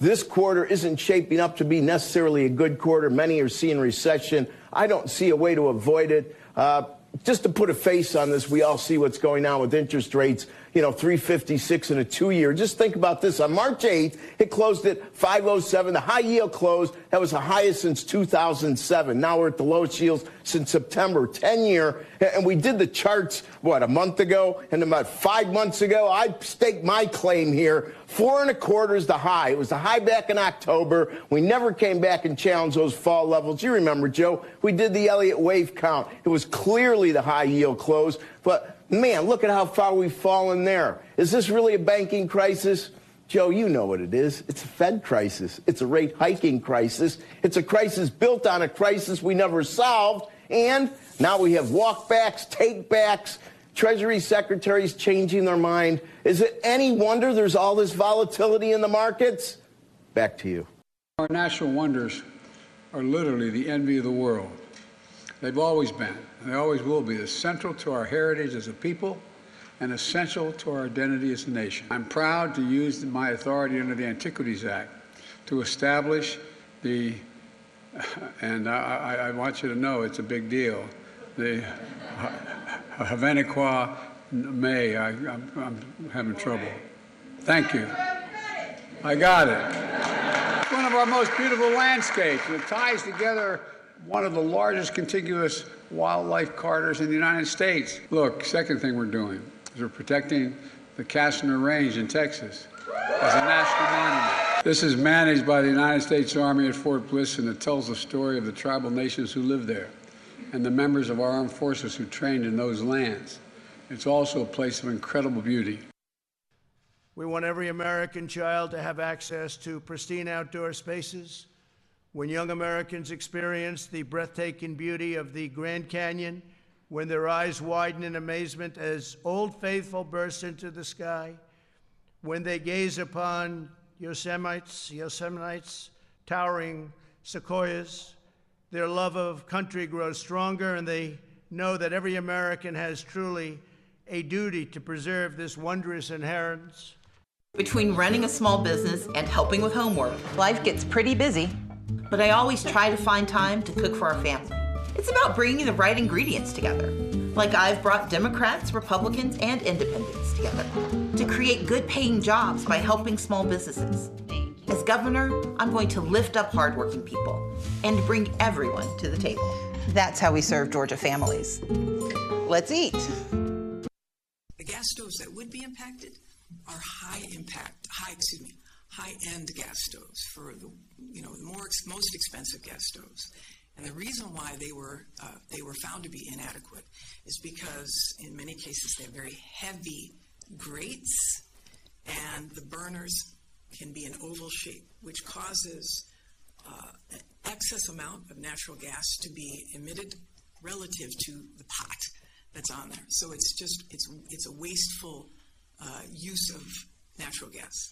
this quarter isn't shaping up to be necessarily a good quarter. Many are seeing recession. I don't see a way to avoid it. Uh, just to put a face on this, we all see what's going on with interest rates you know, 356 in a two year. Just think about this. On March 8th, it closed at 507. The high yield closed. That was the highest since 2007. Now we're at the lowest yields since September, 10 year. And we did the charts, what, a month ago? And about five months ago, I staked my claim here. Four and a quarter is the high. It was the high back in October. We never came back and challenged those fall levels. You remember, Joe, we did the Elliott wave count. It was clearly the high yield close. But Man, look at how far we've fallen there. Is this really a banking crisis? Joe, you know what it is. It's a Fed crisis. It's a rate hiking crisis. It's a crisis built on a crisis we never solved. And now we have walkbacks, takebacks, Treasury secretaries changing their mind. Is it any wonder there's all this volatility in the markets? Back to you. Our national wonders are literally the envy of the world. They've always been. They always will be essential to our heritage as a people and essential to our identity as a nation. I'm proud to use my authority under the Antiquities Act to establish the, and I, I want you to know it's a big deal, the Havaniqua May. I, I'm, I'm having trouble. Thank you. I got it. It's One of our most beautiful landscapes. It ties together one of the largest contiguous wildlife corridors in the United States. Look, second thing we're doing is we're protecting the Castner Range in Texas as a national monument. This is managed by the United States Army at Fort Bliss, and it tells the story of the tribal nations who live there and the members of our armed forces who trained in those lands. It's also a place of incredible beauty. We want every American child to have access to pristine outdoor spaces when young Americans experience the breathtaking beauty of the Grand Canyon, when their eyes widen in amazement as Old Faithful bursts into the sky, when they gaze upon Yosemites, Yosemite's towering sequoias, their love of country grows stronger, and they know that every American has truly a duty to preserve this wondrous inheritance. Between running a small business and helping with homework, life gets pretty busy but I always try to find time to cook for our family. It's about bringing the right ingredients together. Like I've brought Democrats, Republicans, and independents together to create good paying jobs by helping small businesses. As governor, I'm going to lift up hardworking people and bring everyone to the table. That's how we serve Georgia families. Let's eat. The gas stoves that would be impacted are high impact, high, excuse me, high-end gas stoves for the you know more most expensive gas stoves. And the reason why they were uh, they were found to be inadequate is because in many cases they have very heavy grates, and the burners can be an oval shape, which causes uh, an excess amount of natural gas to be emitted relative to the pot that's on there. So it's just it's it's a wasteful uh, use of natural gas.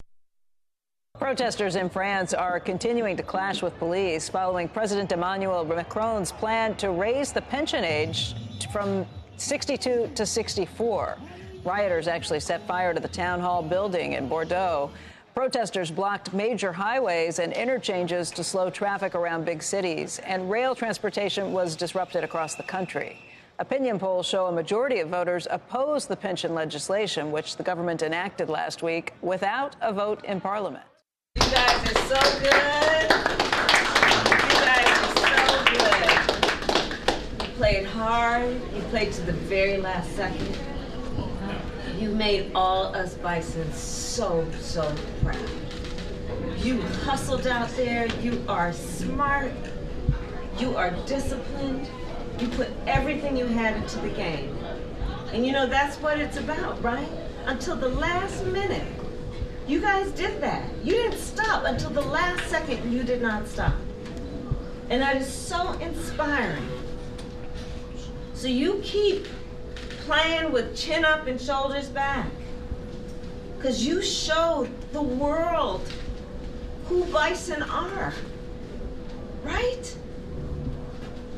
Protesters in France are continuing to clash with police following President Emmanuel Macron's plan to raise the pension age from 62 to 64. Rioters actually set fire to the town hall building in Bordeaux. Protesters blocked major highways and interchanges to slow traffic around big cities, and rail transportation was disrupted across the country. Opinion polls show a majority of voters oppose the pension legislation, which the government enacted last week, without a vote in parliament. You guys are so good. You guys are so good. You played hard. You played to the very last second. You made all us bison so, so proud. You hustled out there. You are smart. You are disciplined. You put everything you had into the game. And you know, that's what it's about, right? Until the last minute. You guys did that. You didn't stop until the last second. You did not stop. And that is so inspiring. So you keep playing with chin up and shoulders back. Because you showed the world who bison are. Right?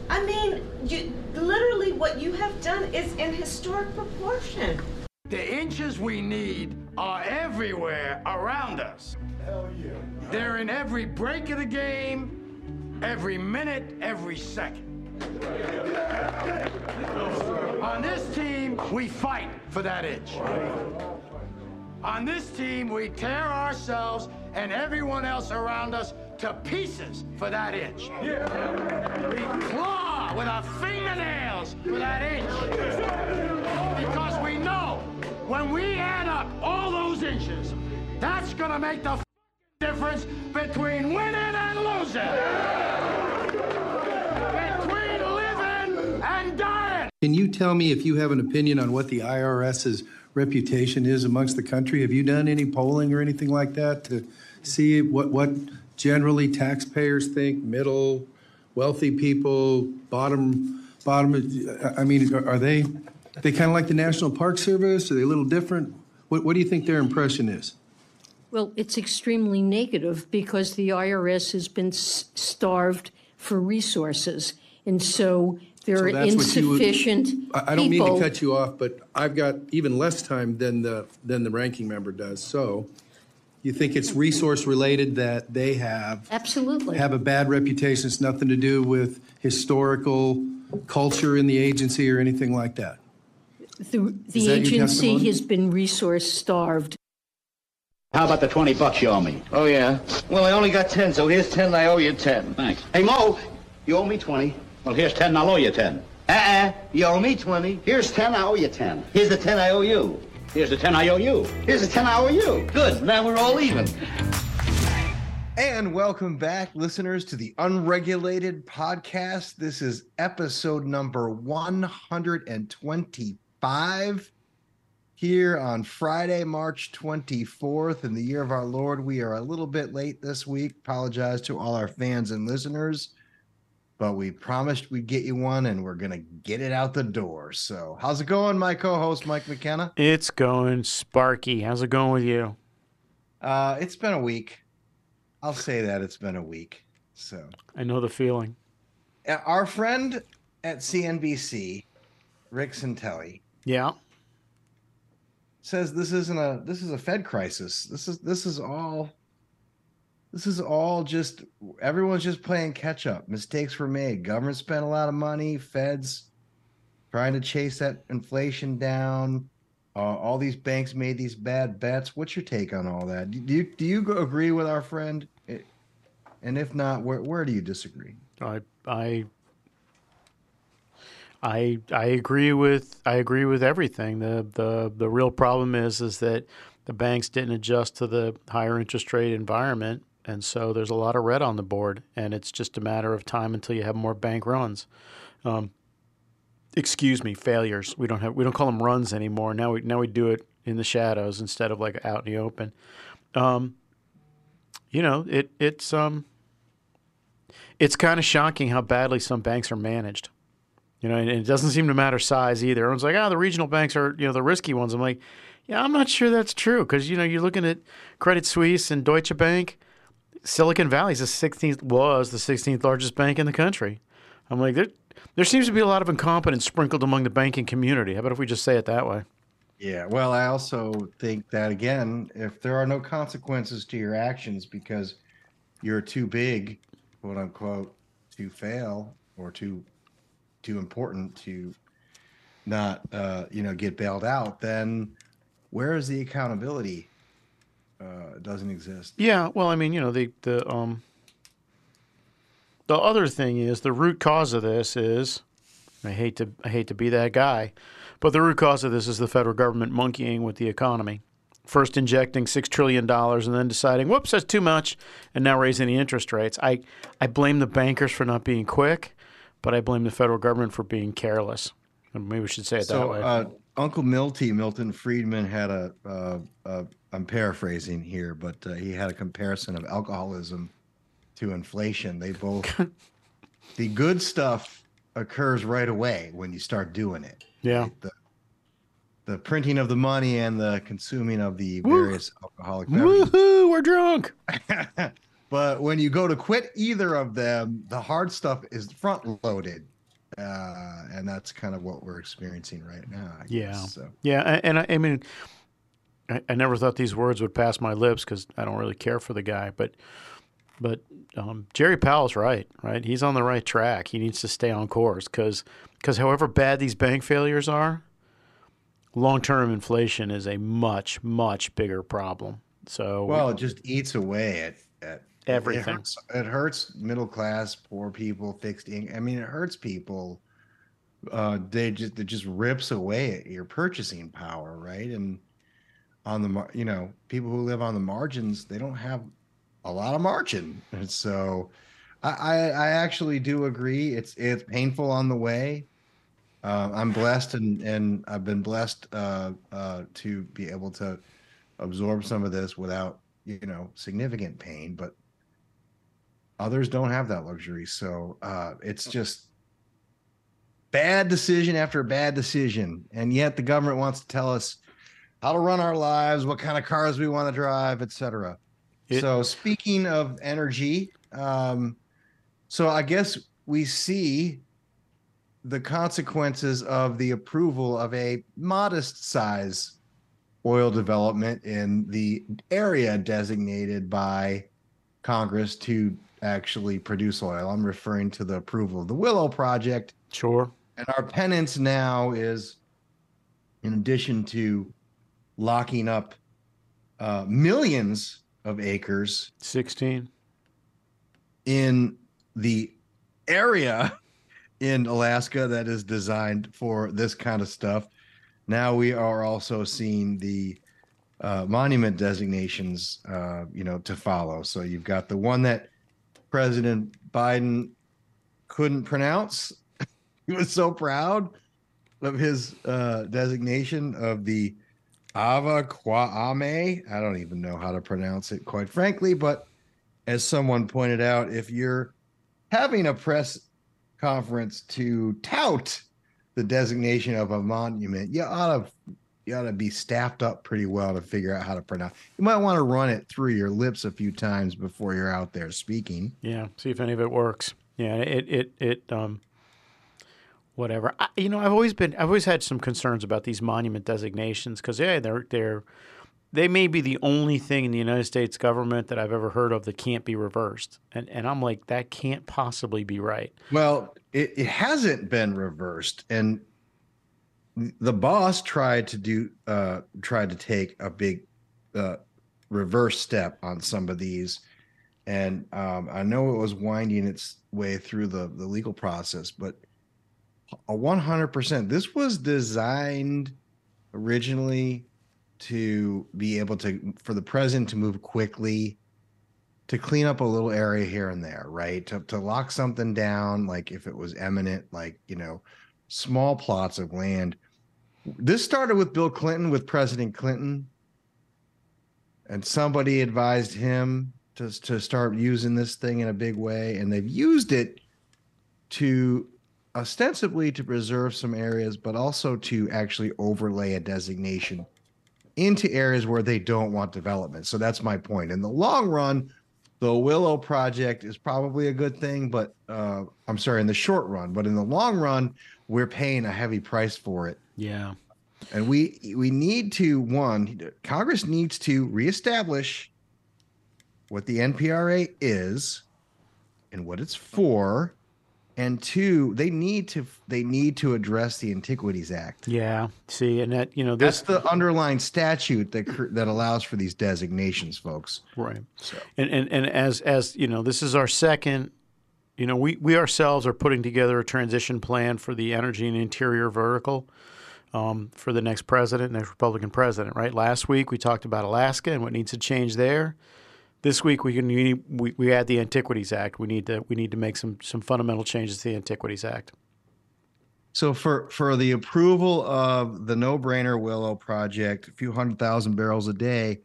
I mean, you, literally what you have done is in historic proportion. The inches we need are everywhere around us. Hell yeah. They're in every break of the game, every minute, every second. On this team, we fight for that inch. On this team, we tear ourselves and everyone else around us to pieces for that inch. We claw with our fingernails for that inch. When we add up all those inches, that's gonna make the difference between winning and losing. Between living and dying. Can you tell me if you have an opinion on what the IRS's reputation is amongst the country? Have you done any polling or anything like that to see what, what generally taxpayers think, middle, wealthy people, bottom, bottom, I mean, are they, they kind of like the National Park Service? Are they a little different? What, what do you think their impression is? Well, it's extremely negative because the IRS has been s- starved for resources. And so there So are you would- insufficient I, I don't mean to cut you off, but I've got even less time than the, than the ranking member does. So you think it's resource related that they have Absolutely. have a bad reputation. It's nothing to do with historical culture in the agency or anything like that. The, the agency has been resource starved. How about the 20 bucks you owe me? Oh, yeah? Well, I only got 10, so here's 10 and I owe you 10. Thanks. Hey, Mo, you owe me 20. Well, here's 10 and I'll owe you 10. Uh-uh. You owe me 20. Here's 10, I owe you 10. Here's the 10 I owe you. Here's the 10 I owe you. Here's the 10 I owe you. Good. Now we're all even. And welcome back, listeners, to the Unregulated Podcast. This is episode number 125 here on Friday, March 24th, in the year of our Lord. We are a little bit late this week. Apologize to all our fans and listeners, but we promised we'd get you one, and we're going to get it out the door. So, how's it going, my co host, Mike McKenna? It's going sparky. How's it going with you? Uh, it's been a week. I'll say that it's been a week. So, I know the feeling. Uh, our friend at CNBC, Rick Santelli, Yeah. says this isn't a this is a Fed crisis. This is this is all this is all just everyone's just playing catch up. Mistakes were made. Government spent a lot of money. Feds trying to chase that inflation down. Uh, all these banks made these bad bets. What's your take on all that? Do you do you agree with our friend? And if not, where where do you disagree? I I I I agree with I agree with everything. The the the real problem is is that the banks didn't adjust to the higher interest rate environment, and so there's a lot of red on the board, and it's just a matter of time until you have more bank runs. Um, excuse me, failures. We don't have we don't call them runs anymore. Now we now we do it in the shadows instead of like out in the open. Um, you know, it it's um it's kind of shocking how badly some banks are managed. You know, and it doesn't seem to matter size either. Everyone's like, "Oh, the regional banks are, you know, the risky ones." I'm like, "Yeah, I'm not sure that's true because you know, you're looking at Credit Suisse and Deutsche Bank. Silicon Valley's the 16th was the 16th largest bank in the country. I'm like, there, there seems to be a lot of incompetence sprinkled among the banking community. How about if we just say it that way? Yeah, well, I also think that again, if there are no consequences to your actions because you're too big, quote unquote, to fail or too too important to not uh, you know get bailed out, then where is the accountability? Uh, doesn't exist. Yeah, well, I mean, you know, the the um the other thing is the root cause of this is I hate to I hate to be that guy, but the root cause of this is the federal government monkeying with the economy. First injecting six trillion dollars and then deciding, whoops, that's too much, and now raising the interest rates. I, I blame the bankers for not being quick, but I blame the federal government for being careless. Maybe we should say it that way. uh, Uncle Milty, Milton Friedman, had a. Uh, uh, I'm paraphrasing here, but uh, he had a comparison of alcoholism to inflation. They both. the good stuff occurs right away when you start doing it. yeah. The, the printing of the money and the consuming of the Woo. various alcoholic beverages. Woohoo, we're drunk. but when you go to quit either of them, the hard stuff is front loaded. Uh, and that's kind of what we're experiencing right now. I Yeah. guess. So. Yeah, and I, I mean, I, I never thought these words would pass my lips because I don't really care for the guy, but but um, Jerry Powell's right, right? He's on the right track. He needs to stay on course because because however bad these bank failures are, long term inflation is a much much bigger problem. So well, it just eats away at, at everything. It hurts, it hurts middle class, poor people, fixed income. I mean, it hurts people. Uh, they just it just rips away at your purchasing power, right? And on the you know people who live on the margins, they don't have a lot of margin, and so I I, I actually do agree. It's it's painful on the way. Uh, I'm blessed and and I've been blessed uh, uh, to be able to absorb some of this without you know significant pain, but others don't have that luxury. So uh, it's just bad decision after bad decision, and yet the government wants to tell us how to run our lives, what kind of cars we want to drive, etc. So speaking of energy, um, so I guess we see the consequences of the approval of a modest size oil development in the area designated by Congress to actually produce oil. I'm referring to the approval of the Willow project. Sure. And our penance now is, in addition to locking up uh, millions of acres, 16 in the area in Alaska that is designed for this kind of stuff. Now we are also seeing the uh, monument designations, uh, you know, to follow. So you've got the one that President Biden couldn't pronounce. he was so proud of his uh, designation of the Ava Kwame. I don't even know how to pronounce it, quite frankly. But as someone pointed out, if you're having a press conference to tout the designation of a monument, you ought to you ought to be staffed up pretty well to figure out how to pronounce. You might want to run it through your lips a few times before you're out there speaking. Yeah, see if any of it works. Yeah, it it it um whatever. I, you know, I've always been I've always had some concerns about these monument designations cuz yeah, they're they're they may be the only thing in the United States government that I've ever heard of that can't be reversed. And and I'm like that can't possibly be right. Well, it, it hasn't been reversed and the boss tried to do uh tried to take a big uh reverse step on some of these. And um i know it was winding its way through the the legal process but a 100% this was designed originally to be able to for the president to move quickly to clean up a little area here and there right? To, to lock something down like if it was eminent like you know small plots of land this started with Bill Clinton, with President Clinton, and somebody advised him to, to start using this thing in a big way, and they've used it to ostensibly to preserve some areas, but also to actually overlay a designation into areas where they don't want development. So that's my point. In the long run, the Willow project is probably a good thing, but uh, I'm sorry, in the short run, but in the long run, we're paying a heavy price for it Yeah. and we we need to one congress needs to reestablish what the npra is and what it's for and two they need to they need to address the antiquities act Yeah. See, and that you know this that's the underlying statute that that allows for these designations folks Right. So And, and and as as you know, this is our second. You know, we we ourselves are putting together a transition plan for the energy and interior vertical um, for the next president, next Republican president. Right. Last week we talked about Alaska and what needs to change there. This week we can we, we, add the Antiquities Act. We need to we need to make some some fundamental changes to the Antiquities Act. So for for the approval of the no-brainer Willow project, a few hundred thousand barrels a day,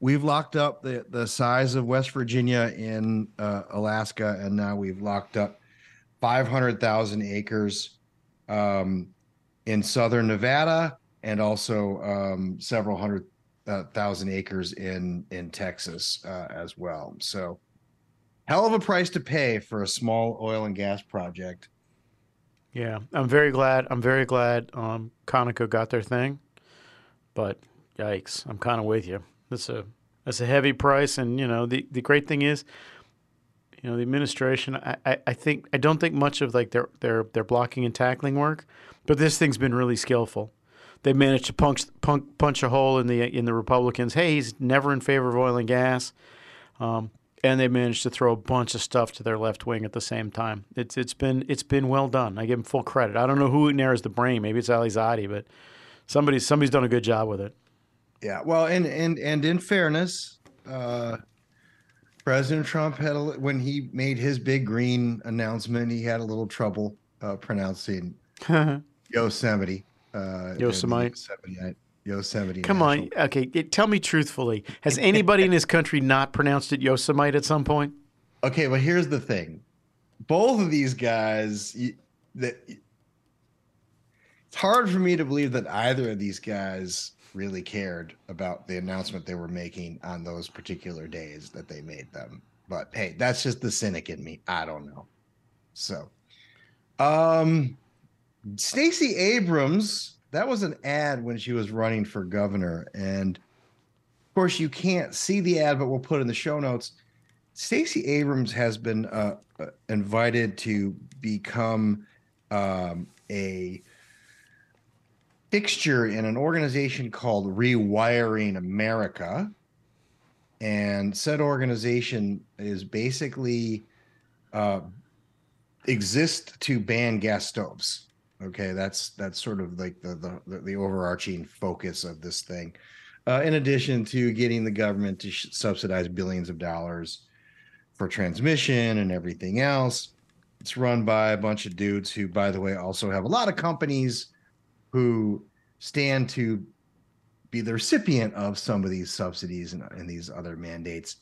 we've locked up the the size of West Virginia in uh, Alaska, and now we've locked up five hundred thousand acres um, in southern Nevada, and also um, several hundred uh, thousand acres in in Texas uh, as well. So, hell of a price to pay for a small oil and gas project. Yeah, I'm very glad. I'm very glad um, Conoco got their thing, but Yikes! I'm kind of with you. That's a that's a heavy price, and you know the the great thing is, you know, the administration. I, I, I think I don't think much of like their their their blocking and tackling work, but this thing's been really skillful. They managed to punch punch, punch a hole in the in the Republicans. Hey, he's never in favor of oil and gas. Um, and they managed to throw a bunch of stuff to their left wing at the same time. It's it's been it's been well done. I give them full credit. I don't know who narrows the brain. Maybe it's Ali Zaidi, but somebody's somebody's done a good job with it. Yeah, well, and and and in fairness, uh, President Trump had a, when he made his big green announcement, he had a little trouble uh, pronouncing Yosemite. Uh, Yosemite. Yosemite. Yosemite. Come on, okay. Tell me truthfully, has anybody in this country not pronounced it Yosemite at some point? Okay, well, here's the thing: both of these guys, that it's hard for me to believe that either of these guys really cared about the announcement they were making on those particular days that they made them. But hey, that's just the cynic in me. I don't know. So, um, Stacey Abrams that was an ad when she was running for governor. And of course, you can't see the ad, but we'll put in the show notes. Stacey Abrams has been uh, invited to become um, a fixture in an organization called Rewiring America. And said organization is basically uh, exists to ban gas stoves. Okay, that's that's sort of like the the, the overarching focus of this thing. Uh, in addition to getting the government to sh- subsidize billions of dollars for transmission and everything else, it's run by a bunch of dudes who, by the way, also have a lot of companies who stand to be the recipient of some of these subsidies and, and these other mandates.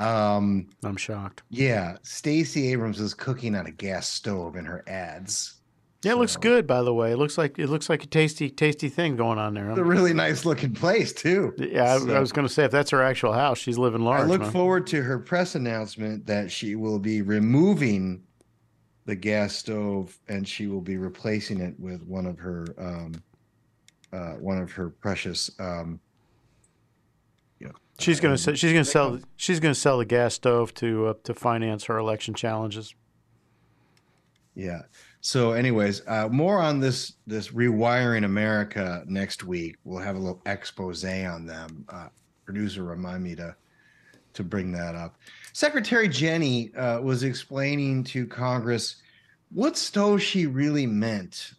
Um, I'm shocked. Yeah, Stacey Abrams is cooking on a gas stove in her ads. Yeah, it looks good. By the way, it looks like it looks like a tasty, tasty thing going on there. It's a really nice looking place too. Yeah, so, I, I, was going to say if that's her actual house, she's living large. I look man. forward to her press announcement that she will be removing the gas stove and she will be replacing it with one of her um, uh, one of her precious. Um, you know, she's going to she's to sell she's going to sell the gas stove to uh, to finance her election challenges. Yeah. So, anyways, uh, more on this this rewiring America next week. We'll have a little expose on them. Uh, producer, remind me to to bring that up. Secretary Jenny uh, was explaining to Congress what stove she really meant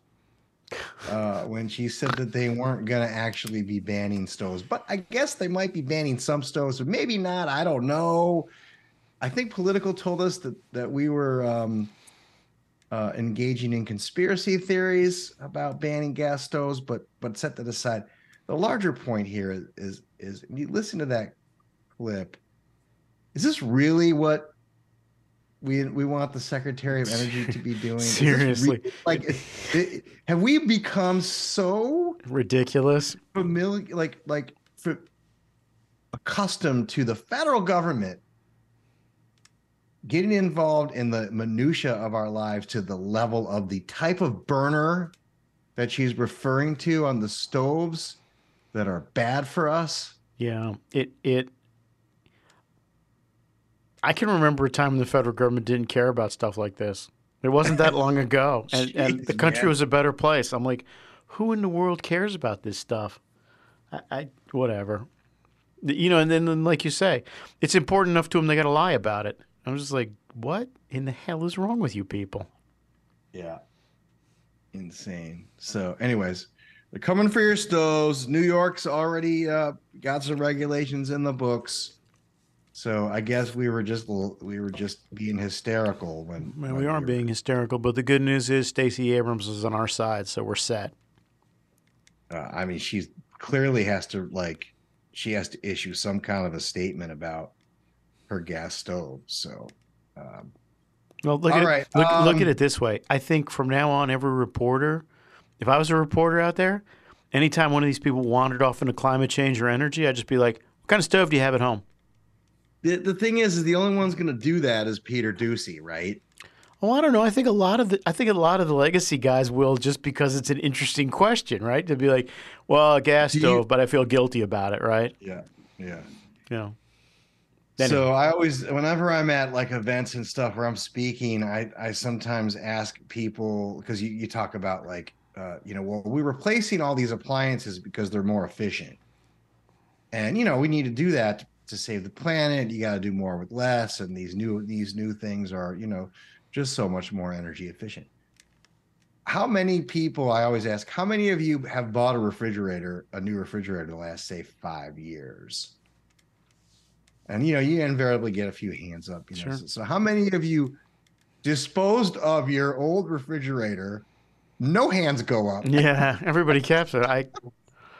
uh, when she said that they weren't going to actually be banning stoves. But I guess they might be banning some stoves, but maybe not. I don't know. I think Politico told us that that we were. Um, uh, engaging in conspiracy theories about banning gas stoves, but but set that aside. The larger point here is is, is you listen to that clip. Is this really what we we want the Secretary of Energy to be doing? Seriously, really, like, it, it, have we become so ridiculous, familiar, like like accustomed to the federal government getting involved in the minutia of our lives to the level of the type of burner that she's referring to on the stoves that are bad for us. Yeah, it it I can remember a time when the federal government didn't care about stuff like this. It wasn't that long ago, and, Jeez, and the country was a better place. I'm like, who in the world cares about this stuff? I, I whatever, you know. And then, like you say, it's important enough to them they got to lie about it. I'm just like, what in the hell is wrong with you people? Yeah. Insane. So, anyways, they're coming for your stoves. New York's already uh, got some regulations in the books. So I guess we were just we were just being hysterical when. Man, when we are we being hysterical, but the good news is Stacey Abrams is on our side, so we're set. Uh, I mean, she clearly has to like she has to issue some kind of a statement about her gas stove. So, um, well, look at right. it, look, um, look at um, it this way. I think from now on, every reporter, if I was a reporter out there, anytime one of these people wandered off into climate change or energy, I'd just be like, "What kind of stove do you have at home?" The the thing is, is the only one's going to do that is Peter Doocy, right? Oh, I don't know. I think a lot of the I think a lot of the legacy guys will just because it's an interesting question, right? To be like, well, a gas Do you- stove, but I feel guilty about it, right? Yeah, yeah. You know. So I always, whenever I'm at like events and stuff where I'm speaking, I I sometimes ask people because you you talk about like uh, you know well we're replacing all these appliances because they're more efficient, and you know we need to do that to save the planet. You got to do more with less, and these new these new things are you know just so much more energy efficient. How many people? I always ask, how many of you have bought a refrigerator, a new refrigerator, in the last say five years? And you know, you invariably get a few hands up. You know, Sure. so, so how many of you disposed of your old refrigerator? No hands go up. Yeah, everybody kept it. I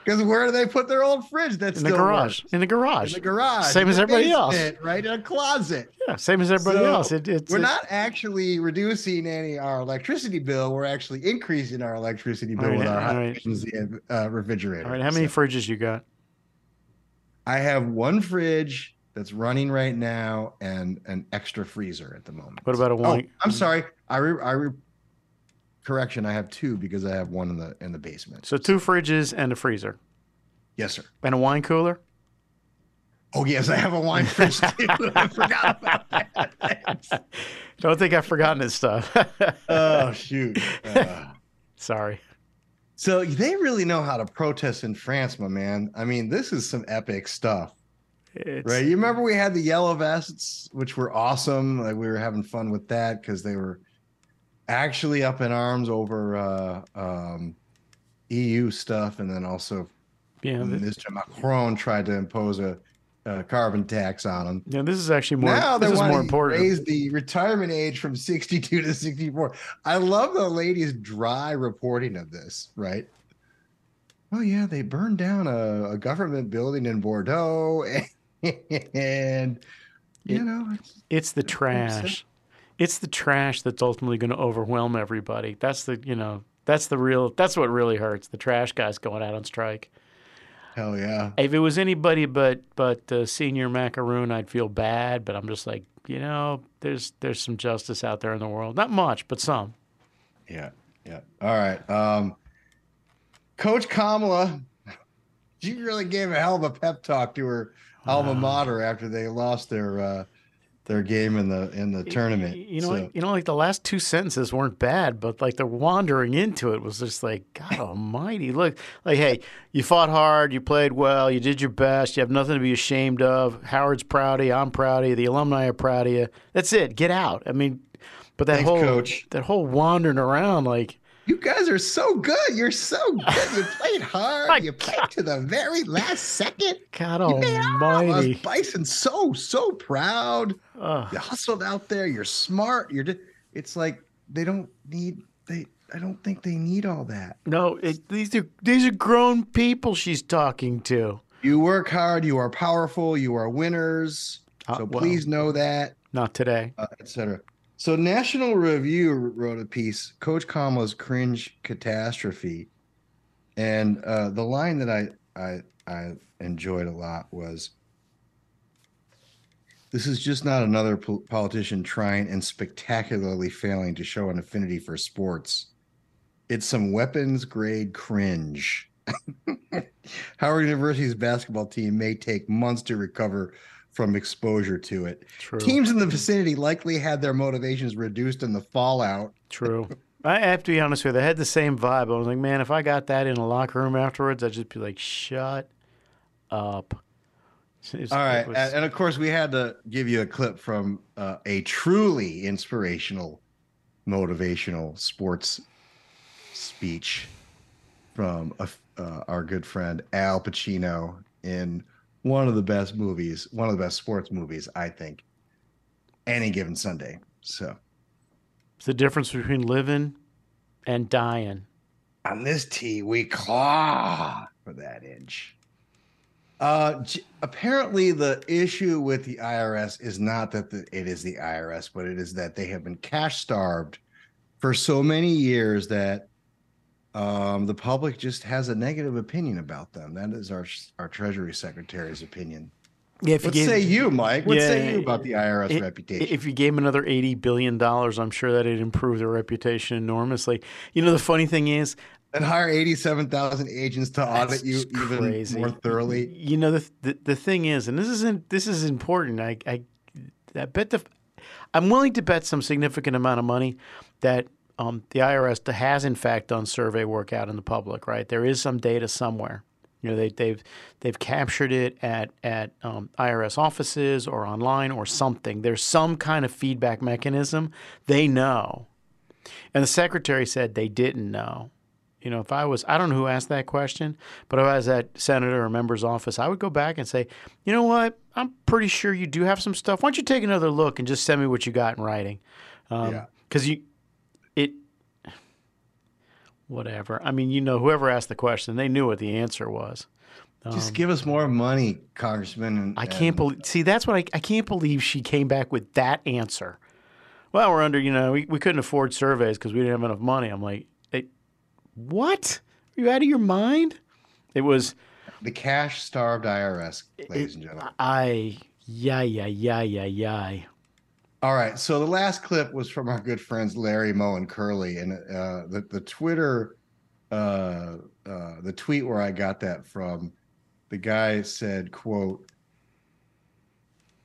Because where do they put their old fridge? That's in the garage. In the garage. In the garage. Same as everybody else. Right in a closet. Yeah, same as everybody So, else. It, it's we're it- not actually reducing any our electricity bill. We're actually increasing our electricity bill right, with our right. uh, refrigerator. All right, how many fridges you got? I have one fridge that's running right now and an extra freezer at the moment. What about a Oh, wine? I'm sorry. I re, I re, correction. I have two because I have one in the in the basement. So two fridges and a freezer. Yes, sir. And a wine cooler? Oh yes, I have a wine fridge too. I forgot about that. Don't think I've forgotten this stuff. oh shoot. Uh, Sorry. so they really know how to protest in France, my man. I mean, this is some epic stuff. It's, Right. You remember we had the yellow vests, which were awesome. Like we were having fun with that because they were actually up in arms over uh, um, EU stuff, and then also Yeah, the- Mr. Macron tried to impose a, a carbon tax on them. Yeah, this is actually more. now they this is want more important. raise the retirement age from 62 to 64. I love the lady's dry reporting of this, right? Oh yeah, they burned down a, a government building in Bordeaux, and you It- know, it's, It's the trash. It's the trash that's ultimately going to overwhelm everybody. That's the you know that's the real that's what really hurts. The trash guys going out on strike. hell yeah. If it was anybody but but uh, senior macaroon, I'd feel bad. But I'm just like you know there's there's some justice out there in the world. Not much, but some. Yeah, yeah. All right. Um, Coach Kamala, she really gave a hell of a pep talk to her alma mater after they lost their uh, their game in the in the tournament. You know, So- like, you know, like the last two sentences weren't bad, but like the wandering into it was just like, God Almighty! Look, like, hey, you fought hard, you played well, you did your best, you have nothing to be ashamed of. Howard's proud of you, I'm proud of you, the alumni are proud of you. That's it. Get out. I mean, but that Thanks, whole Coach. that whole wandering around, like, You guys are so good. You're so good. You played hard. You played to the very last second. God You made all of us Almighty. Bison so so proud. Ugh. You hustled out there. You're smart. You're. di- It's like they don't need they. I don't think they need all that. No, it, these are these are grown people she's talking to. You work hard. You are powerful. You are winners. Uh, so well. please know that, Not today. uh, etc. So National Review wrote a piece, Coach Kamala's cringe catastrophe, and uh, the line that I I I enjoyed a lot was. This is just not another pol- politician trying and spectacularly failing to show an affinity for sports. It's some weapons grade cringe. Howard University's basketball team may take months to recover from exposure to it. True. Teams in the vicinity likely had their motivations reduced in the fallout. True. I have to be honest with you. I had the same vibe. I was like, man, if I got that in a locker room afterwards, I'd just be like, shut up. All right, was- and, and of course, we had to give you a clip from uh, a truly inspirational, motivational sports speech from a, uh, our good friend Al Pacino in one of the best movies, one of the best sports movies, I think, any given Sunday. So it's the difference between living and dying. on this tee, we claw for that inch. Uh, j- apparently, the issue with the IRS is not that the, it is the IRS, but it is that they have been cash starved for so many years that um, the public just has a negative opinion about them. That is our our Treasury Secretary's opinion. Yeah, if what you gave, say you, Mike? What say you about the IRS i- reputation? If you gave them another eighty billion dollars, I'm sure that'd improve their reputation enormously. You know, the funny thing is, and hire eighty-seven thousand agents to audit you even crazy. more thoroughly. You know, the, the the thing is, and this isn't this is important. I I, I bet the I'm willing to bet some significant amount of money that um, the IRS has in fact done survey work out in the public. Right, there is some data somewhere. You know, they, they've they've captured it at at um, IRS offices or online or something. There's some kind of feedback mechanism. They know, and the secretary said they didn't know. You know, if I was, I don't know who asked that question, but if I was at senator or member's office, I would go back and say, you know what, I'm pretty sure you do have some stuff. Why don't you take another look and just send me what you got in writing? Because you, it, whatever. I mean, you know, whoever asked the question, they knew what the answer was. Just Um, give us more money, Congressman. And, I can't believe. See, that's what I, I can't believe she came back with that answer. Well, we're under. You know, we, we couldn't afford surveys because we didn't have enough money. I'm like, hey, what? Are you out of your mind? It was the cash-starved IRS, ladies and gentlemen. I. Yeah, yeah, yeah, yeah, yeah. All right. So the last clip was from our good friends Larry, Moe, and Curly, and uh, the the Twitter, uh, uh, the tweet where I got that from, the guy said, "quote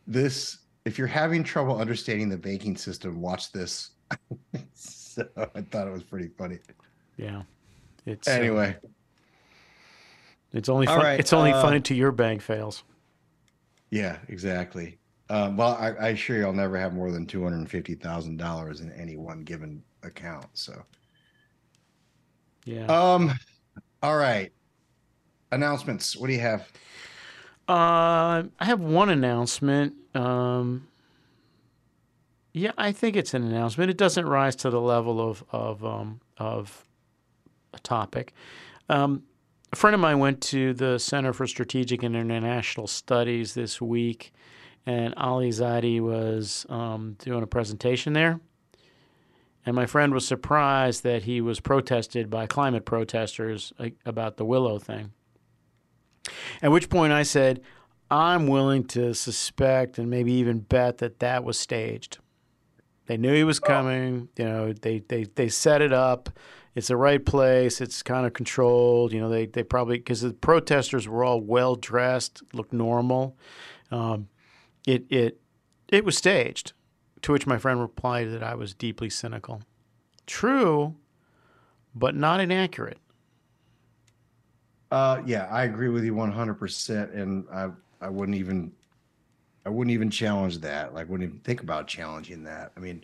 This if you're having trouble understanding the banking system, watch this." so I thought it was pretty funny. Yeah. It's uh, Anyway, it's only All fun, right, it's only uh, funny to your bank fails. yeah, exactly. Um, well, I, I assure you, I'll never have more than two hundred fifty thousand dollars in any one given account. So. Yeah. Um. All right. Announcements. What do you have? Uh, I have one announcement. Um, yeah, I think it's an announcement. It doesn't rise to the level of of um, of a topic. Um, a friend of mine went to the Center for Strategic and International Studies this week, and Ali Zaidi was um, doing a presentation there. And my friend was surprised that he was protested by climate protesters about the Willow thing. At which point I said, I'm willing to suspect and maybe even bet that that was staged. They knew he was coming. You know, they, they, they set it up. It's the right place. It's kind of controlled. You know, they, they probably, because the protesters were all well dressed, looked normal. Um, it, it, it was staged. To which my friend replied that I was deeply cynical. True, but not inaccurate. Uh, yeah, I agree with you one hundred percent, and I I wouldn't even I wouldn't even challenge that. Like, wouldn't even think about challenging that. I mean,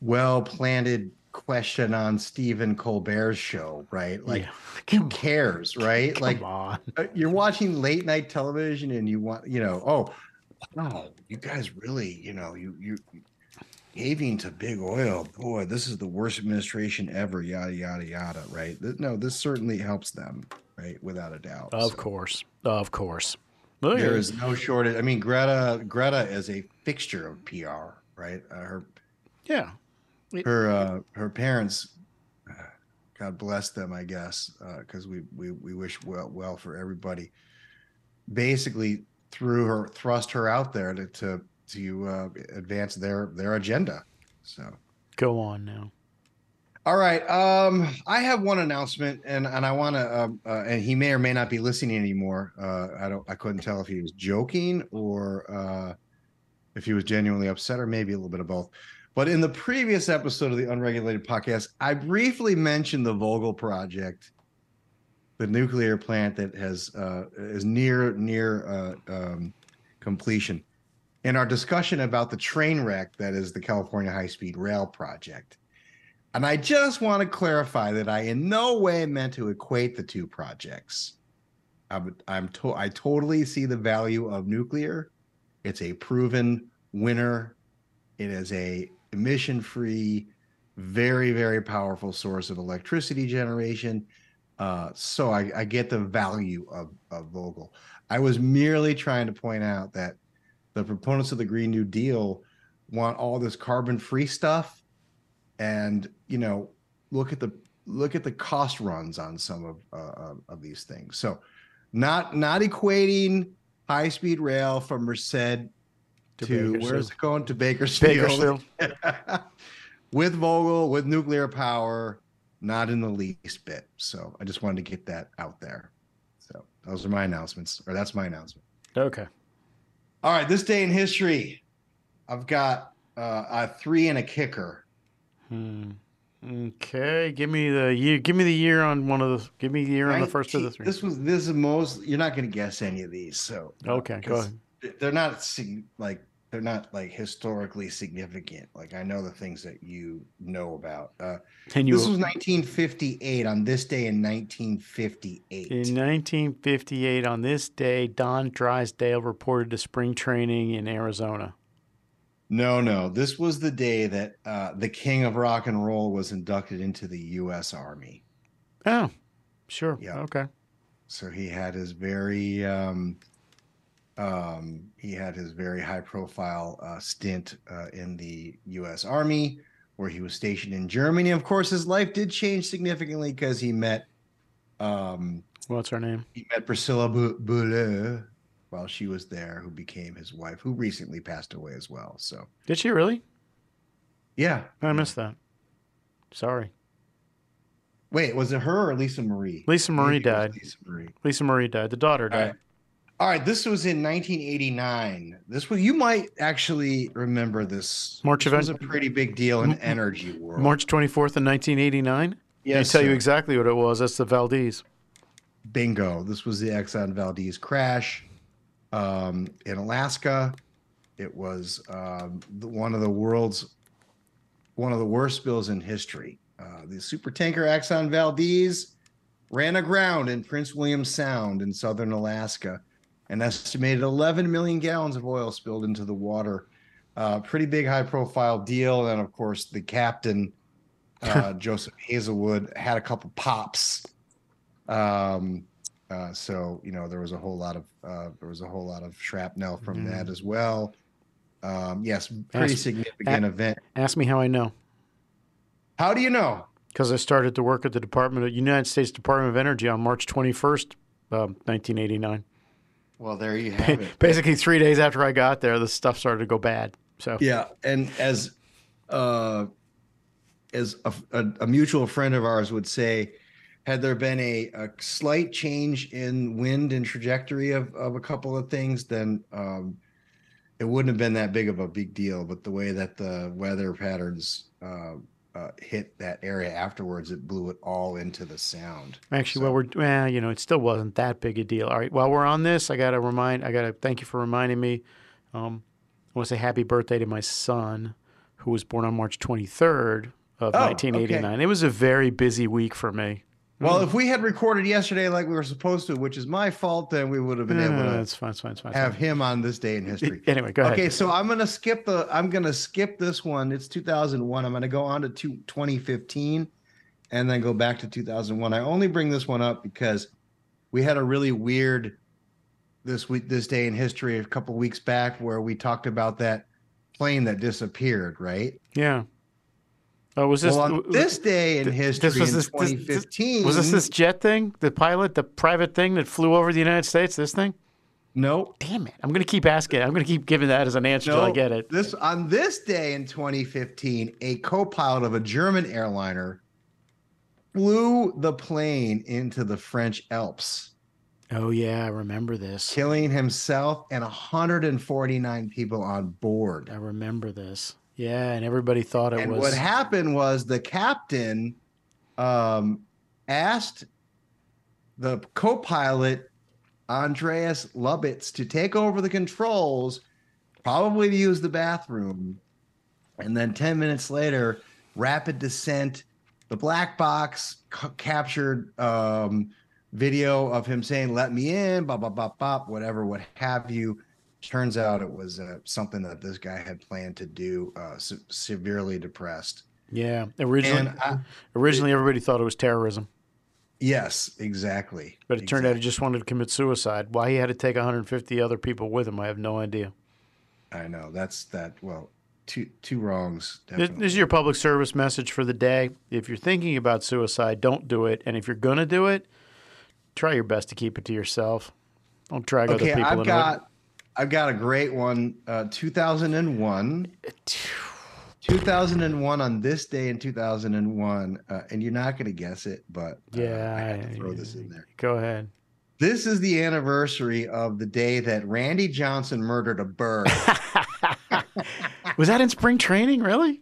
well planted question on Stephen Colbert's show, right? Like, who cares, right? Come like, on. uh, you're watching late night television, and you want, you know, oh, wow, you guys really, you know, you you caving to big oil, boy, this is the worst administration ever. Yada yada yada, right? No, this certainly helps them, right? Without a doubt. Of course. Of course. There is no shortage. I mean, Greta Greta is a fixture of PR, right? Uh, her Yeah. her uh, her parents, uh, God bless them, I guess, because we, we we wish well well for everybody. Basically, threw her thrust her out there to to to uh, advance their their agenda. So. Go on now. All right. Um, I have one announcement, and and I want to, uh, uh, and he may or may not be listening anymore. Uh, I don't, I couldn't tell if he was joking or uh, if he was genuinely upset, or maybe a little bit of both. But in the previous episode of the Unregulated Podcast, I briefly mentioned the Vogtle project, the nuclear plant that has uh, is near near uh, um, completion. In our discussion about the train wreck that is the California High Speed Rail project. And I just want to clarify that I in no way meant to equate the two projects. I'm, I'm to, I totally see the value of nuclear. It's a proven winner. It is a emission-free, very very powerful source of electricity generation. Uh, so I, I get the value of, of Vogtle. I was merely trying to point out that the proponents of the Green New Deal want all this carbon-free stuff and you know look at the look at the cost runs on some of uh, of these things so not not equating high speed rail from Merced to, Bakersfield. where's it going to Bakersfield? Bakersfield. with Vogtle, with nuclear power, not in the least bit. So I just wanted to get that out there. So those are my announcements, or that's my announcement. Okay. All right, this day in history, I've got uh, a three and a kicker. Hmm. Okay, give me the year. Give me the year on one of the. Give me the year on the first of the three. This was this is most. You're not going to guess any of these, so Okay, go ahead. They're not like they're not like historically significant. Like I know the things that you know about. Uh, And you- this was 1958. On this day in 1958. In 1958, on this day, Don Drysdale reported to spring training in Arizona. No, no. This was the day that uh, the king of rock and roll was inducted into the U.S. Army. Oh, sure. Yeah. Okay. So he had his very um, um, he had his very high profile uh, stint uh, in the U.S. Army, where he was stationed in Germany. Of course, his life did change significantly because he met um, What's her name? he met Priscilla Bu- while she was there, who became his wife, who recently passed away as well. So Did she really? yeah, I missed that. Sorry. wait, was it her or Lisa Marie? Lisa Marie Maybe it was died. Lisa Marie. Lisa Marie died. The daughter died. right. All right, this was in 1989. This was you might actually remember this. March this of was a pretty big deal in energy world. March 24th in 1989? Yes, I tell you exactly what it was. That's the Valdez. Bingo. This was the Exxon Valdez crash um, in Alaska. It was um, the, one of the world's one of the worst spills in history. Uh, the super tanker Exxon Valdez ran aground in Prince William Sound in southern Alaska. An estimated 11 million gallons of oil spilled into the water. Uh, pretty big, high profile deal. And of course, the captain, uh, Joseph Hazelwood, had a couple pops. Um, uh, so you know there was a whole lot of uh, there was a whole lot of shrapnel from Mhm. that as well. Um, yes, pretty Ask- significant a- event. Ask me how I know. How do you know? Because I started to work at the Department of United States Department of Energy on March 21st, um, 1989. Well, there you have it. Basically, three days after I got there, the stuff started to go bad. So Yeah, and as uh, as a, a, a mutual friend of ours would say, had there been a, a slight change in wind and trajectory of, of a couple of things, then um, it wouldn't have been that big of a big deal. But the way that the weather patterns uh, uh, hit that area afterwards, it blew it all into the sound. Actually, while we're well, you know, it still wasn't that big a deal. All right, while we're on this, I got to remind, I got to thank you for reminding me. Um, I want to say happy birthday to my son, who was born on March 23rd of Oh, 1989. It was a very busy week for me. Well, mm. if we had recorded yesterday like we were supposed to, which is my fault, then we would have been able to That's fine. It's fine. It's fine. have him on this day in history. Anyway, go ahead. Okay, so I'm gonna skip the. I'm gonna skip this one. It's 2001. I'm gonna go on to two, 2015, and then go back to 2001. I only bring this one up because we had a really weird this week, this day in history, a couple weeks back, where we talked about that plane that disappeared. Right. Yeah. Oh, was this Well, on this day in history in this- 2015 was this this jet thing, the pilot, the private thing that flew over the United States? This thing? No. Damn it! I'm gonna keep asking. I'm gonna keep giving that as an answer till I get it. This on this day in 2015, a co-pilot of a German airliner flew the plane into the French Alps, Oh yeah, I remember this. killing himself and 149 people on board. I remember this. Yeah, and everybody thought it And was. what happened was the captain um, asked the co-pilot Andreas Lubitz to take over the controls, probably to use the bathroom. And then 10 minutes later, rapid descent, the black box c- captured um, video of him saying, Let me in, bop, bop, bop, bop, whatever, what have you. Turns out it was uh, something that this guy had planned to do, uh, se- severely depressed. yeah, originally, I- originally everybody thought it was terrorism, Yes, exactly. but it turned out he just wanted to commit suicide. Why he had to take 150 other people with him, I have no idea. I know that's that. Well, two two wrongs. This, Definitely. this is your public service message for the day. If you're thinking about suicide, don't do it. And if you're going to do it, try your best to keep it to yourself. Don't drag okay, other people I've into got it. I've got a great one. Uh, 2001. 2001 on this day in 2001, uh, and you're not going to guess it, but uh, Yeah, I have to throw this in there. Go ahead. This is the anniversary of the day that Randy Johnson murdered a bird. Was that in spring training? Really?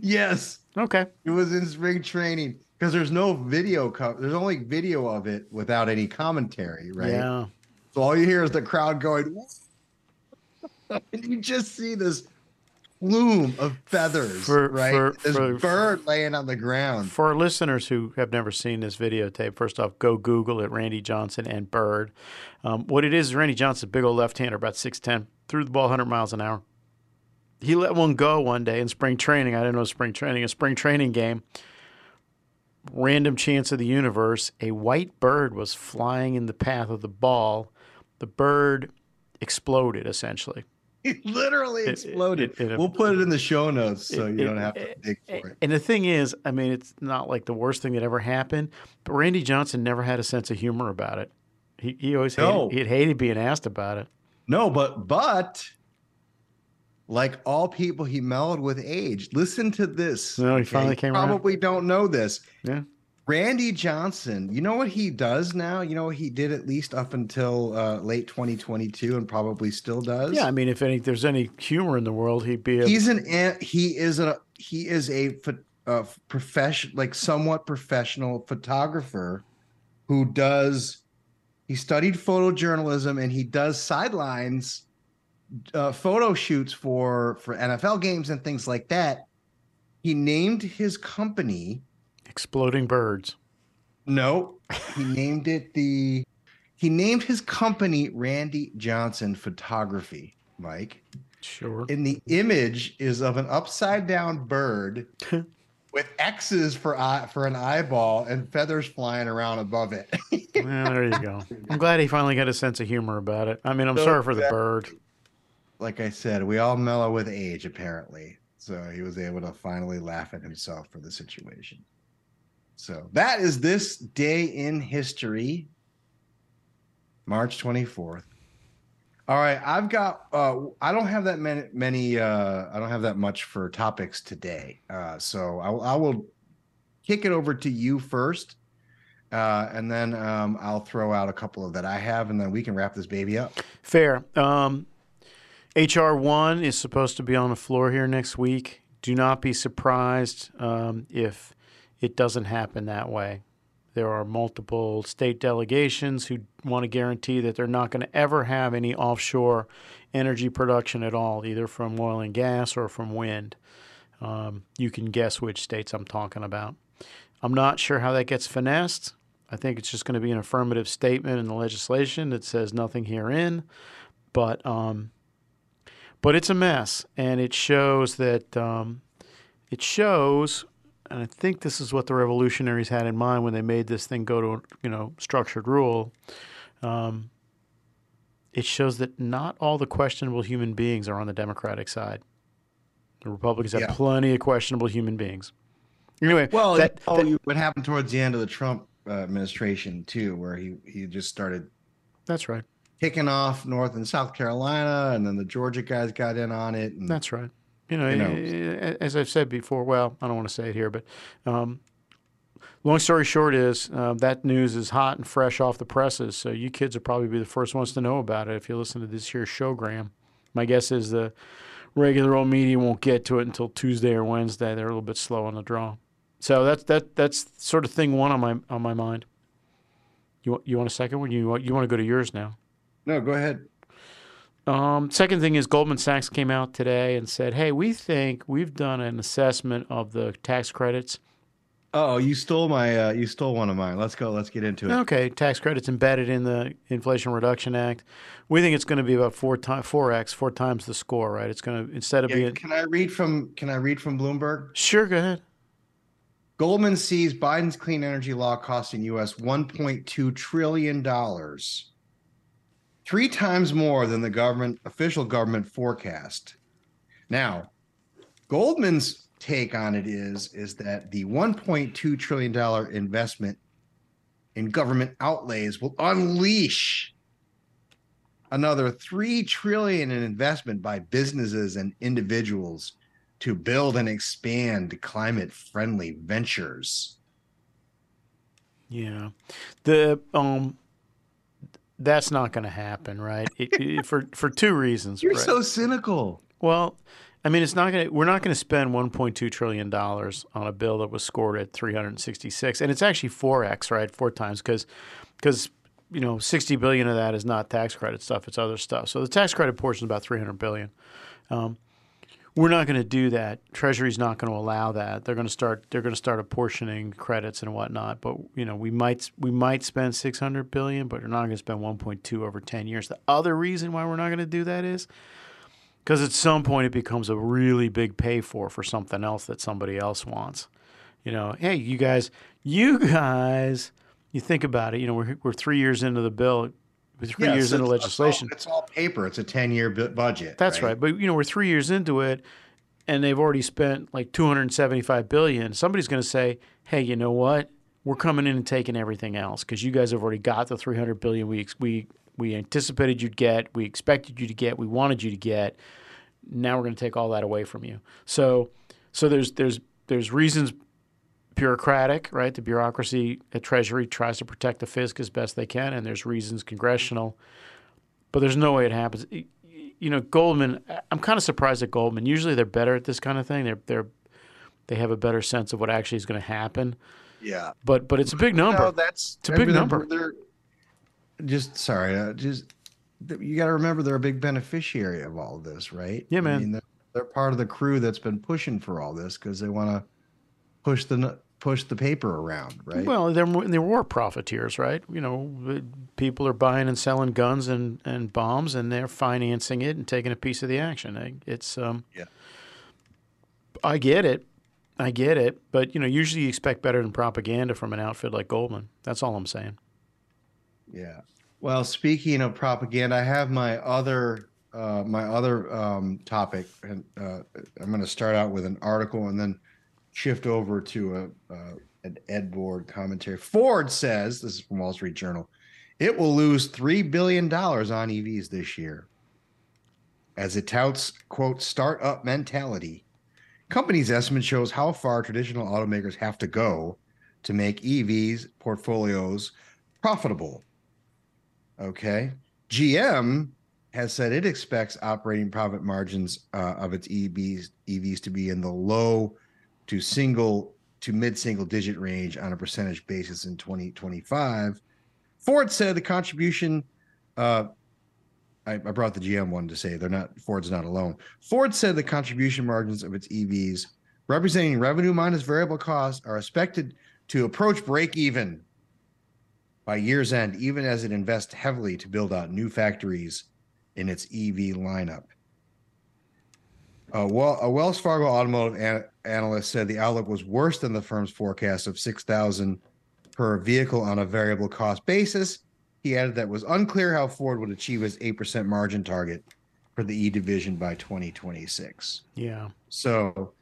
yes. Okay. It was in spring training because there's no video. Co- there's only video of it without any commentary, right? Yeah. So all you hear is the crowd going, and you just see this plume of feathers, For- right? for- this for- bird laying on the ground. For our listeners who have never seen this videotape, first off, go Google it, Randy Johnson and Bird. Um, what it is, is Randy Johnson, big old left-hander, about 6'10", threw the ball 100 miles an hour. He let one go one day in spring training. I didn't know spring training. A spring training game, random chance of the universe, a white bird was flying in the path of the ball. The bird exploded, essentially. It literally exploded. it- it- we'll put it in the show notes so it- you don't have to dig for it. And the thing is, I mean, it's not like the worst thing that ever happened, but Randy Johnson never had a sense of humor about it. He, he always hated, No. he hated being asked about it. No, but but like all people, he mellowed with age. Listen to this. No, he finally came around. Probably don't know this. Yeah. Randy Johnson, you know what he does now? You know what he did at least up until uh, late 2022 and probably still does? Yeah, I mean, if any, there's any humor in the world, he'd be a. He's an he is a he is a uh, profession like somewhat professional photographer who does he studied photojournalism and he does sidelines uh, photo shoots for for NFL games and things like that. He named his company Exploding Birds. No, he named it the he named his company Randy Johnson Photography, Mike. Sure. And the image is of an upside down bird with X's for eye, for an eyeball and feathers flying around above it. Well, there you go. I'm glad he finally got a sense of humor about it. I mean, I'm So sorry for the bird. like I said, we all mellow with age, apparently. So he was able to finally laugh at himself for the situation. So that is this day in history, March 24th. All right, I've got uh I don't have that many many uh I don't have that much for topics today. Uh so I, I will kick it over to you first. Uh and then um I'll throw out a couple of that I have and then we can wrap this baby up. Fair. Um, HR one is supposed to be on the floor here next week. Do not be surprised um, if it doesn't happen that way. There are multiple state delegations who want to guarantee that they're not going to ever have any offshore energy production at all, either from oil and gas or from wind. Um, you can guess which states I'm talking about. I'm not sure how that gets finessed. I think it's just going to be an affirmative statement in the legislation that says nothing herein. But um, but it's a mess, and it shows that um, it shows, and I think this is what the revolutionaries had in mind when they made this thing go to you know structured rule. Um, it shows that not all the questionable human beings are on the Democratic side. The Republicans have Yeah. plenty of questionable human beings. Anyway, Well, that, that- you- what happened towards the end of the Trump uh, administration too, where he he just started that's right. kicking off North and South Carolina, and then the Georgia guys got in on it. And That's right. You know, know. eh, as I've said before, well, I don't want to say it here, but um, long story short is uh, that news is hot and fresh off the presses. So you kids will probably be the first ones to know about it if you listen to this here show, Graham. My guess is the regular old media won't get to it until Tuesday or Wednesday. They're a little bit slow on the draw. So that's that that's sort of thing one on my on my mind. You want- you want a second one? You want you want to go to yours now? No, go ahead. Um, second thing is Goldman Sachs came out today and said, "Hey, we think we've done an assessment of the tax credits. Oh, you stole my uh, you stole one of mine. Let's go. Let's get into it. Okay, tax credits embedded in the Inflation Reduction Act. We think it's going to be about four times, four x, four times the score. Right? It's going to instead of Yeah, being can I read from Can I read from Bloomberg? sure. Go ahead. Goldman sees Biden's clean energy law costing U.S. 1.2 trillion dollars, three times more than the government official government forecast. Now, Goldman's take on it is is that the 1.2 trillion dollar investment in government outlays will unleash another 3 trillion in investment by businesses and individuals to build and expand climate friendly ventures. Yeah. The um that's not going to happen, right? It, it, for for two reasons. You're right? so cynical. Well, I mean, it's not going to. We're not going to spend 1.2 trillion dollars on a bill that was scored at 366, and it's actually 4x, right? Four times because because you know 60 billion of that is not tax credit stuff; it's other stuff. So the tax credit portion is about 300 billion. Um, we're not going to do that. Treasury's not going to allow that. They're going to start. They're going to start apportioning credits and whatnot. But you know, we might we might spend 600 billion, but we're not going to spend 1.2 over 10 years. The other reason why we're not going to do that is because at some point it becomes a really big pay for for something else that somebody else wants. You know, hey, you guys, you guys, you think about it. You know, we're we're three years into the bill. Three Yeah, years into legislation. It's all, it's all paper. It's a 10 year budget. That's right. But you know, we're three years into it, and they've already spent like 275 billion. Somebody's going to say, "Hey, you know what? We're coming in and taking everything else because you guys have already got the 300 billion we we we anticipated you'd get, we expected you to get, we wanted you to get. Now we're going to take all that away from you." So, so there's there's there's reasons bureaucratic, right? The bureaucracy at Treasury tries to protect the fisc as best they can, and there's reasons congressional, but there's no way it happens. You know, Goldman. I'm kind of surprised at Goldman. Usually they're better at this kind of thing. They're they're they have a better sense of what actually is going to happen. Yeah. But but it's a big number. No, that's it's a big they're- number. They're just sorry. Uh, just you got to remember they're a big beneficiary of all of this, right? Yeah, man. I mean, they're, they're part of the crew that's been pushing for all this because they want to push the push the paper around, right? Well, they're war profiteers, right? You know, people are buying and selling guns and, and bombs, and they're financing it and taking a piece of the action. I- It's um, yeah. I get it, I get it, but you know, usually you expect better than propaganda from an outfit like Goldman. That's all I'm saying. Yeah. Well, speaking of propaganda, I have my other uh, my other um, topic, and uh, I'm going to start out with an article and then shift over to a uh, an Ed Board commentary. Ford says this is from Wall Street Journal. It will lose three billion dollars on EVs this year, as it touts quote startup mentality. Company's estimate shows how far traditional automakers have to go to make EVs portfolios profitable. Okay. GM has said it expects operating profit margins uh, of its EVs EVs to be in the low to single to mid single digit range on a percentage basis in 2025. Ford said the contribution. Uh, I, I brought the GM one to say they're not Ford's not alone. Ford said the contribution margins of its EVs, representing revenue minus variable costs, are expected to approach break even by year's end, even as it invests heavily to build out new factories in its EV lineup. Uh, well, a Wells Fargo automotive an- analyst said the outlook was worse than the firm's forecast of 6,000 per vehicle on a variable cost basis. He added that it was unclear how Ford would achieve its 8% margin target for the E division by 2026. Yeah. So,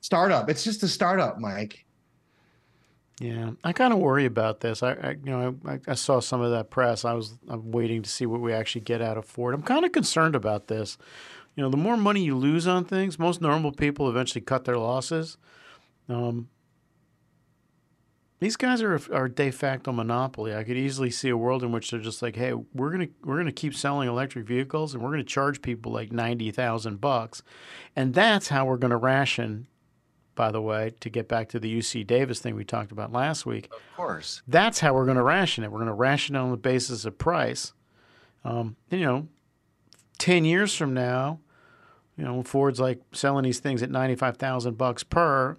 startup, it's just a startup, Mike. Yeah, I kind of worry about this. I, I you know, I, I saw some of that press. I was I'm waiting to see what we actually get out of Ford. I'm kind of concerned about this. You know, the more money you lose on things, most normal people eventually cut their losses. Um, these guys are are de facto monopoly. I could easily see a world in which they're just like, hey, we're gonna we're gonna keep selling electric vehicles, and we're gonna charge people like ninety thousand bucks, and that's how we're gonna ration by the way, to get back to the UC Davis thing we talked about last week. Of course. That's how we're going to ration it. We're going to ration it on the basis of price. Um, you know, 10 years from now, you know, Ford's like selling these things at 95,000 bucks per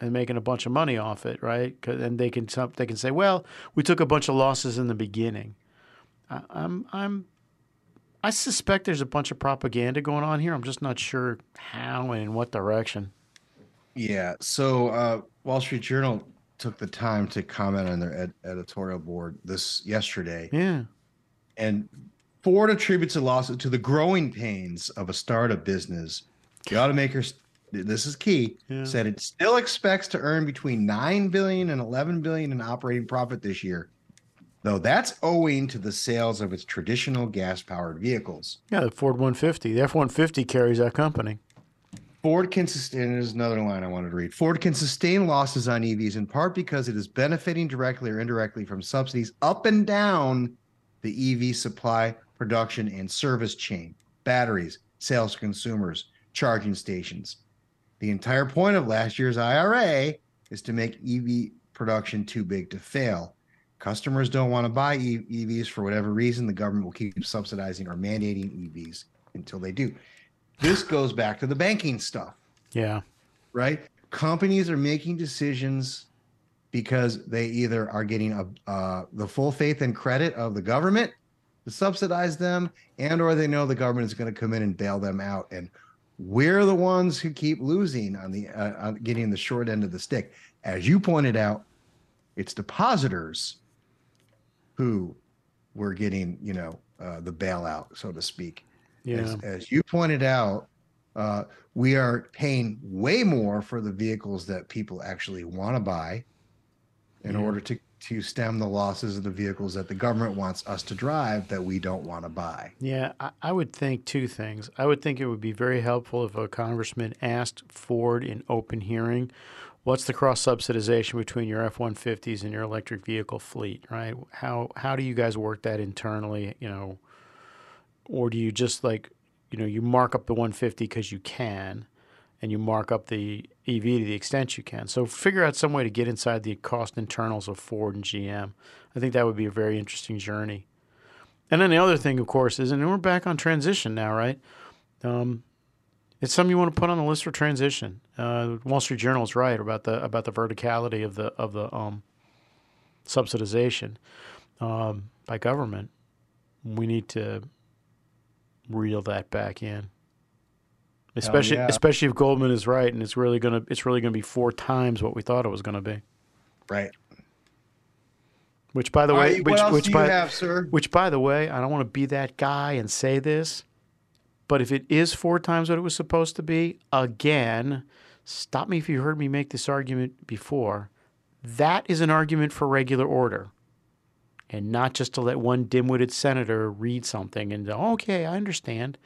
and making a bunch of money off it, right? 'Cause- And they can they can say, "Well, we took a bunch of losses in the beginning." I, I'm I'm I suspect there's a bunch of propaganda going on here. I'm just not sure how and in what direction. Yeah. So uh, Wall Street Journal took the time to comment on their ed- editorial board this yesterday. Yeah. And Ford attributes the loss to the growing pains of a startup business. The automakers, this is key, Yeah. said it still expects to earn between 9 billion and 11 billion in operating profit this year. though that's owing to the sales of its traditional gas powered vehicles. Yeah, the Ford 150. The F 150 carries that company. Ford can sustain, there's another line I wanted to read. Ford can sustain losses on EVs in part because it is benefiting directly or indirectly from subsidies up and down the EV supply, production, and service chain, batteries, sales to consumers, charging stations. The entire point of last year's IRA is to make EV production too big to fail. Customers don't want to buy EVs for whatever reason. The government will keep subsidizing or mandating EVs until they do. This goes back to the banking stuff. Yeah. Right? Companies are making decisions because they either are getting a, uh, the full faith and credit of the government to subsidize them and or they know the government is going to come in and bail them out and we're the ones who keep losing on the uh, on getting the short end of the stick as you pointed out it's depositors who were getting you know uh, the bailout so to speak Yeah. as, as you pointed out uh, we are paying way more for the vehicles that people actually want to buy in Yeah. order to to stem the losses of the vehicles that the government wants us to drive that we don't want to buy. Yeah, I, I would think two things. I would think it would be very helpful if a congressman asked Ford in open hearing, what's the cross subsidization between your F one fifties and your electric vehicle fleet, right? How how do you guys work that internally, you know? Or do you just like, you know, you mark up the one fifty because you can and you mark up the EV to the extent you can. So figure out some way to get inside the cost internals of Ford and GM. I think that would be a very interesting journey. And then the other thing, of course, is, and we're back on transition now, right? Um, it's something you want to put on the list for transition. Uh, Wall Street Journal is right about the about the verticality of the of the um, subsidization um, by government. We need to reel that back in, especially yeah. especially if Goldman is right, and it's really gonna it's really gonna be four times what we thought it was gonna be. Right. Which, by the All way, right, which, which by, have, sir? Which, by the way, I don't want to be that guy and say this, but if it is four times what it was supposed to be, again, stop me if you heard me make this argument before. That is an argument for regular order, and not just to let one dim-witted senator read something and okay, I understand.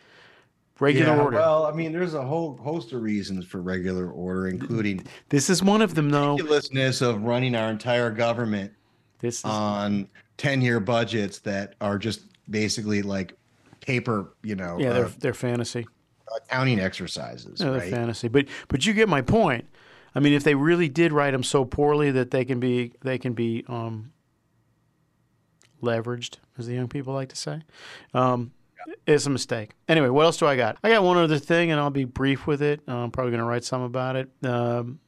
Regular Yeah, order. Well, I mean, there's a whole host of reasons for regular order, including this is one of them, though. Ridiculousness of running our entire government this on ten-year budgets that are just basically like paper, you know, yeah, uh, they're they're fantasy. accounting exercises. No, they're right? fantasy. But but you get my point. I mean, if they really did write them so poorly that they can be they can be um, leveraged, as the young people like to say, um, it's a mistake. Anyway, what else do I got? I got one other thing, and I'll be brief with it. I'm probably going to write some about it. Um,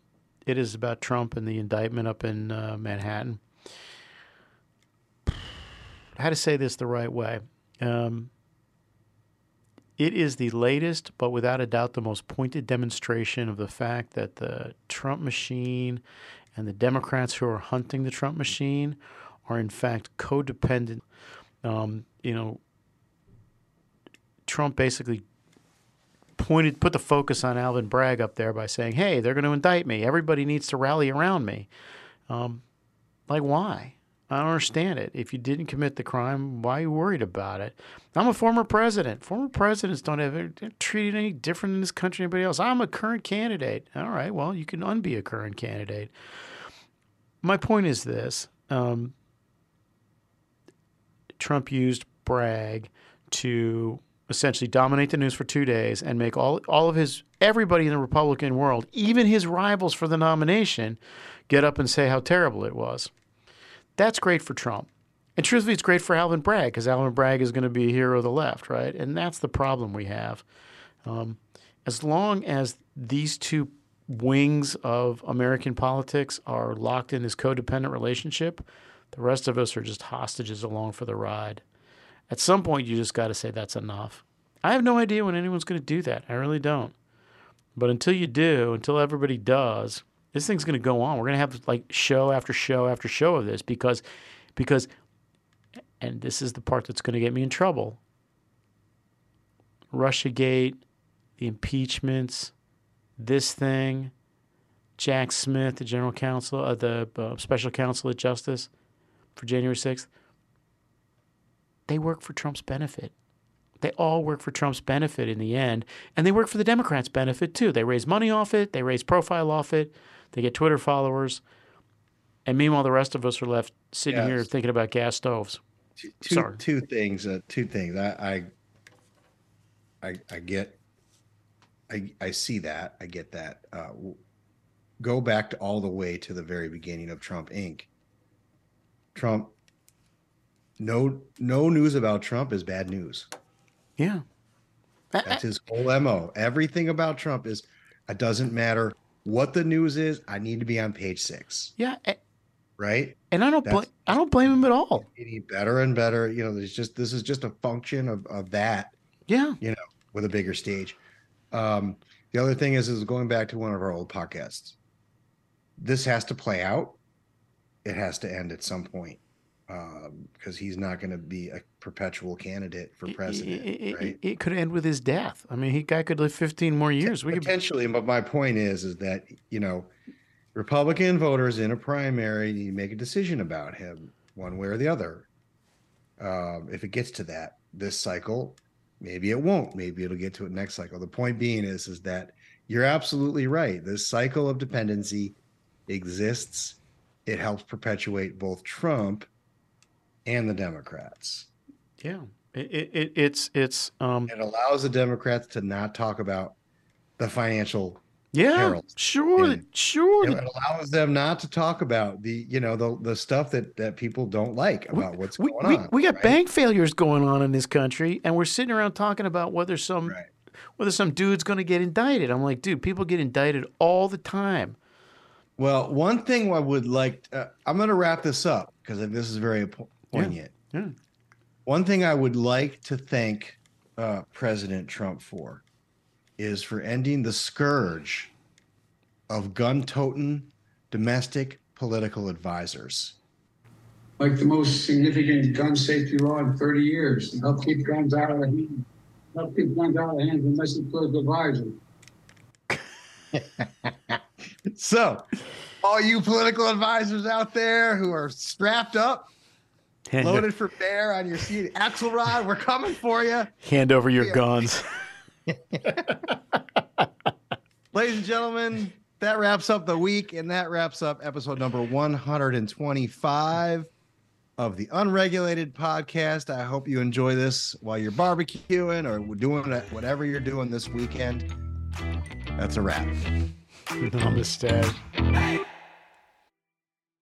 it is about Trump and the indictment up in uh, Manhattan. How to say this the right way? Um, it is the latest, but without a doubt, the most pointed demonstration of the fact that the Trump machine and the Democrats who are hunting the Trump machine are, in fact, codependent. Um, you know, Trump basically pointed, put the focus on Alvin Bragg up there by saying, "Hey, they're going to indict me. Everybody needs to rally around me." Um, like, why? I don't understand it. If you didn't commit the crime, why are you worried about it? I'm a former president. Former presidents don't have treated any different in this country than anybody else. I'm a current candidate. All right, well, you can unbe a current candidate. My point is this: um, Trump used Bragg to essentially dominate the news for two days and make all all of his everybody in the Republican world, even his rivals for the nomination, get up and say how terrible it was. That's great for Trump. And truthfully, it's great for Alvin Bragg because Alvin Bragg is going to be a hero of the left, right? And that's the problem we have. Um, as long as these two wings of American politics are locked in this codependent relationship, the rest of us are just hostages along for the ride. At some point, you just got to say that's enough. I have no idea when anyone's going to do that. I really don't. But until you do, until everybody does, this thing's going to go on. We're going to have like show after show after show of this because, because, and this is the part that's going to get me in trouble. RussiaGate, the impeachments, this thing, Jack Smith, the general counsel, uh, the uh, special counsel at Justice for January 6th, they work for Trump's benefit. They all work for Trump's benefit in the end, and they work for the Democrats' benefit too. They raise money off it, they raise profile off it, they get Twitter followers, and meanwhile, the rest of us are left sitting Yes. here thinking about gas stoves. two, Sorry. two things. Uh, two things. I, I, I, I get. I I see that. I get that. Uh, go back to all the way to the very beginning of Trump Inc. Trump. No, no news about Trump is bad news. Yeah. That's his whole mo. Everything about Trump is. It doesn't matter what the news is. I need to be on page six. Yeah, Right. and I don't bl- I don't blame him at all. Getting better and better. You know, there's just this is just a function of of that. Yeah. you know, with a bigger stage. Um, the other thing is, is going back to one of our old podcasts. This has to play out. It has to end at some point because he's not going to be a perpetual candidate for president, It, it- right? it could end with his death. I mean, he guy could live 15 more years. We could Potentially, but my point is, is that you know, Republican voters in a primary to make a decision about him, one way or the other. Um, if it gets to that this cycle, maybe it won't. Maybe it'll get to it next cycle. The point being is, is that you're absolutely right. This cycle of dependency exists. It helps perpetuate both Trump and the Democrats. Yeah, it, it, it it's it's um It allows the Democrats to not talk about the financial yeah perils. sure And sure It allows them not to talk about the you know the the stuff that that people don't like about what's we, going we, on. we got right? bank failures going on in this country, and we're sitting around talking about whether some whether some dude's going to get indicted. I'm like, dude, people get indicted all the time. Well, one thing I would like, uh, I'm going to wrap this up because this is very poignant. Yeah. One thing I would like to thank uh, President Trump for is for ending the scourge of gun toting domestic political advisors. Like the most significant gun safety law in 30 years to help keep guns out of the hand, help keep guns out of the hands of domestic political advisors. So, all you political advisors out there who are strapped up, Hand, loaded for bear on your seat, Axelrod, we're coming for you. hand over your Yeah. guns. Ladies and gentlemen, that wraps up the week, and that wraps up episode number 125 of the Unregulated Podcast. I hope you enjoy this while you're barbecuing or doing whatever you're doing this weekend. That's a wrap. Namaste.